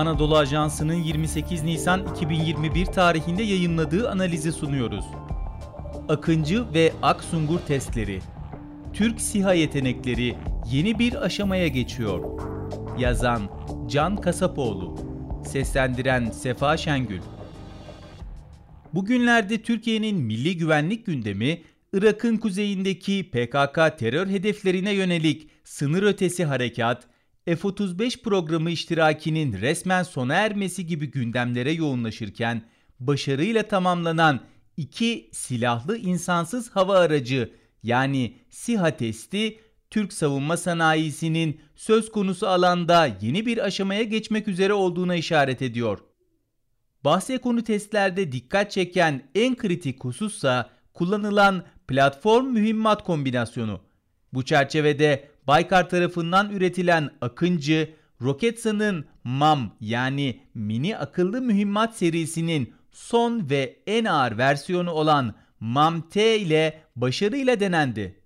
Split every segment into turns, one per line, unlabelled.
Anadolu Ajansı'nın 28 Nisan 2021 tarihinde yayınladığı analizi sunuyoruz. Akıncı ve Aksungur testleri Türk SİHA yetenekleri yeni bir aşamaya geçiyor. Yazan Can Kasapoğlu Seslendiren Sefa Şengül Bugünlerde Türkiye'nin milli güvenlik gündemi Irak'ın kuzeyindeki PKK terör hedeflerine yönelik sınır ötesi harekat, F-35 programı iştirakinin resmen sona ermesi gibi gündemlere yoğunlaşırken, başarıyla tamamlanan iki silahlı insansız hava aracı yani SİHA testi, Türk savunma sanayisinin söz konusu alanda yeni bir aşamaya geçmek üzere olduğuna işaret ediyor. Bahse konu testlerde dikkat çeken en kritik husussa kullanılan platform mühimmat kombinasyonu. Bu çerçevede Baykar tarafından üretilen Akıncı, Roketsan'ın MAM yani mini akıllı mühimmat serisinin son ve en ağır versiyonu olan MAM-T ile başarıyla denendi.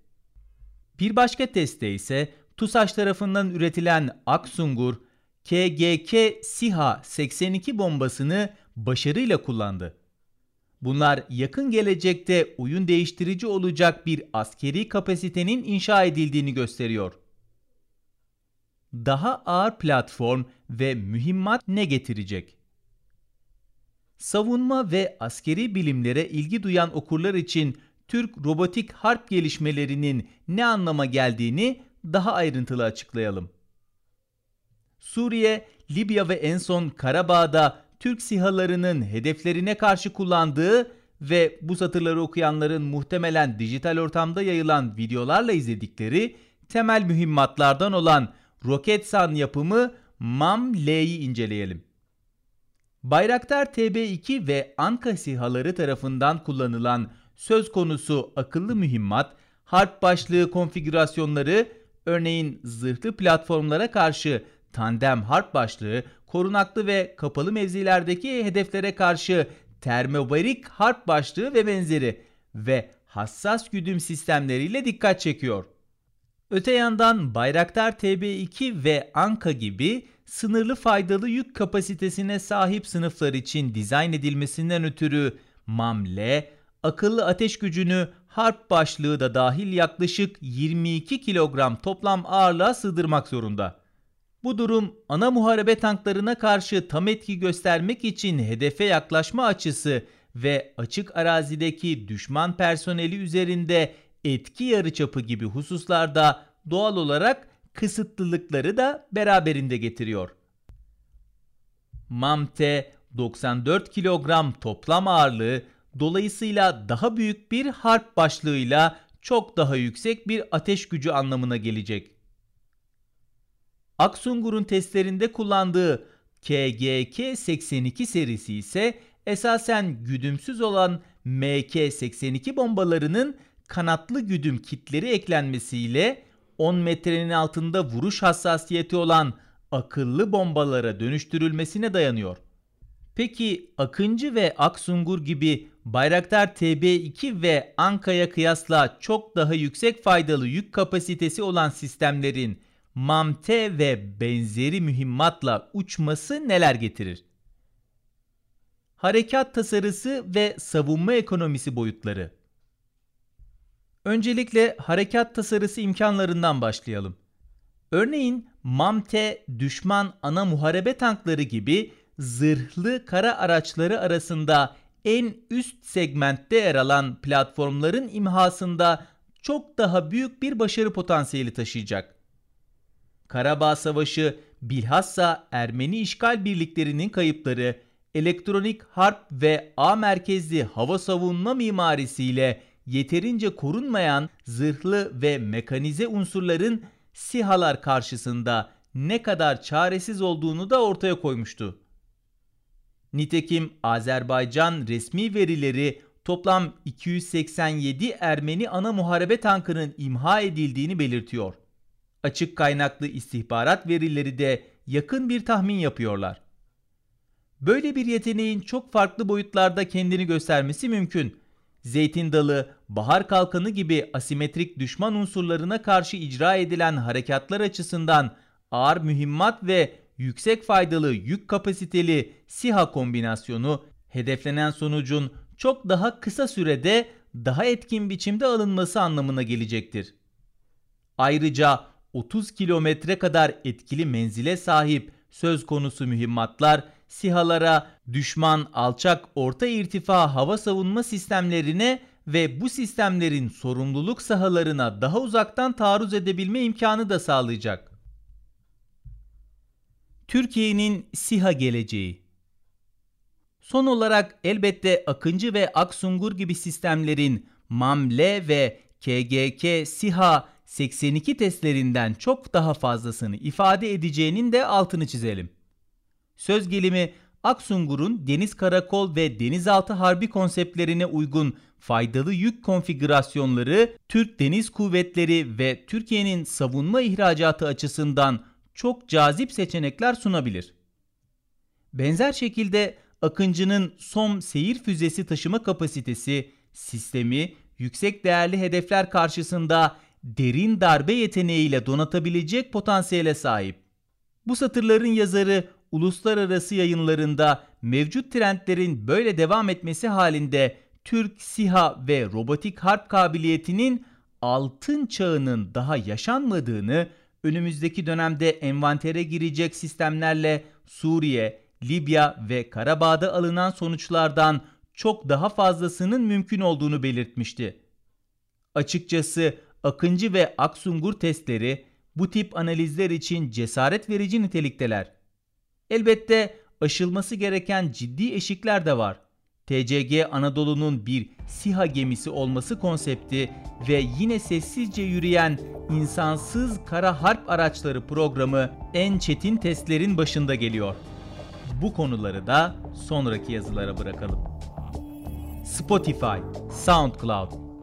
Bir başka testte ise TUSAŞ tarafından üretilen Aksungur, KGK SİHA 82 bombasını başarıyla kullandı. Bunlar yakın gelecekte oyun değiştirici olacak bir askeri kapasitenin inşa edildiğini gösteriyor. Daha ağır platform ve mühimmat ne getirecek? Savunma ve askeri bilimlere ilgi duyan okurlar için Türk robotik harp gelişmelerinin ne anlama geldiğini daha ayrıntılı açıklayalım. Suriye, Libya ve en son Karabağ'da Türk sihalarının hedeflerine karşı kullandığı ve bu satırları okuyanların muhtemelen dijital ortamda yayılan videolarla izledikleri temel mühimmatlardan olan Roketsan yapımı MAM-L'yi inceleyelim. Bayraktar TB2 ve Anka sihaları tarafından kullanılan söz konusu akıllı mühimmat, harp başlığı konfigürasyonları, örneğin zırhlı platformlara karşı tandem harp başlığı, korunaklı ve kapalı mevzilerdeki hedeflere karşı termobarik harp başlığı ve benzeri ve hassas güdüm sistemleriyle dikkat çekiyor. Öte yandan Bayraktar TB2 ve Anka gibi sınırlı faydalı yük kapasitesine sahip sınıflar için dizayn edilmesinden ötürü MAMLE, akıllı ateş gücünü harp başlığı da dahil yaklaşık 22 kilogram toplam ağırlığa sığdırmak zorunda. Bu durum ana muharebe tanklarına karşı tam etki göstermek için hedefe yaklaşma açısı ve açık arazideki düşman personeli üzerinde etki yarıçapı gibi hususlarda doğal olarak kısıtlılıkları da beraberinde getiriyor. MAMTE 94 kilogram toplam ağırlığı dolayısıyla daha büyük bir harp başlığıyla çok daha yüksek bir ateş gücü anlamına gelecek. Aksungur'un testlerinde kullandığı KGK-82 serisi ise esasen güdümsüz olan MK-82 bombalarının kanatlı güdüm kitleri eklenmesiyle 10 metrenin altında vuruş hassasiyeti olan akıllı bombalara dönüştürülmesine dayanıyor. Peki Akıncı ve Aksungur gibi Bayraktar TB2 ve Anka'ya kıyasla çok daha yüksek faydalı yük kapasitesi olan sistemlerin MAMT ve benzeri mühimmatla uçması neler getirir? Harekat tasarısı ve savunma ekonomisi boyutları. Öncelikle harekat tasarısı imkanlarından başlayalım. Örneğin MAMT düşman ana muharebe tankları gibi zırhlı kara araçları arasında en üst segmentte yer alan platformların imhasında çok daha büyük bir başarı potansiyeli taşıyacak. Karabağ Savaşı bilhassa Ermeni işgal birliklerinin kayıpları, elektronik harp ve A merkezli hava savunma mimarisiyle yeterince korunmayan zırhlı ve mekanize unsurların sihalar karşısında ne kadar çaresiz olduğunu da ortaya koymuştu. Nitekim Azerbaycan resmi verileri toplam 287 Ermeni ana muharebe tankının imha edildiğini belirtiyor. Açık kaynaklı istihbarat verileri de yakın bir tahmin yapıyorlar. Böyle bir yeteneğin çok farklı boyutlarda kendini göstermesi mümkün. Zeytin dalı, bahar kalkanı gibi asimetrik düşman unsurlarına karşı icra edilen harekatlar açısından ağır mühimmat ve yüksek faydalı yük kapasiteli SİHA kombinasyonu hedeflenen sonucun çok daha kısa sürede daha etkin biçimde alınması anlamına gelecektir. Ayrıca 30 kilometre kadar etkili menzile sahip söz konusu mühimmatlar SİHA'lara düşman alçak orta irtifa hava savunma sistemlerine ve bu sistemlerin sorumluluk sahalarına daha uzaktan taarruz edebilme imkanı da sağlayacak. Türkiye'nin SİHA geleceği Son olarak elbette Akıncı ve Aksungur gibi sistemlerin MAMLE ve KGK SİHA 82 testlerinden çok daha fazlasını ifade edeceğinin de altını çizelim. Söz gelimi Aksungur'un deniz karakol ve denizaltı harbi konseptlerine uygun faydalı yük konfigürasyonları Türk Deniz Kuvvetleri ve Türkiye'nin savunma ihracatı açısından çok cazip seçenekler sunabilir. Benzer şekilde Akıncı'nın SOM seyir füzesi taşıma kapasitesi, sistemi yüksek değerli hedefler karşısında derin darbe yeteneğiyle donatabilecek potansiyele sahip. Bu satırların yazarı uluslararası yayınlarında mevcut trendlerin böyle devam etmesi halinde Türk SİHA ve robotik harp kabiliyetinin altın çağının daha yaşanmadığını, önümüzdeki dönemde envantere girecek sistemlerle Suriye, Libya ve Karabağ'da alınan sonuçlardan çok daha fazlasının mümkün olduğunu belirtmişti. Açıkçası Akıncı ve Aksungur testleri bu tip analizler için cesaret verici nitelikteler. Elbette aşılması gereken ciddi eşikler de var. TCG Anadolu'nun bir SİHA gemisi olması konsepti ve yine sessizce yürüyen insansız kara harp araçları programı en çetin testlerin başında geliyor. Bu konuları da sonraki yazılara bırakalım. Spotify, SoundCloud,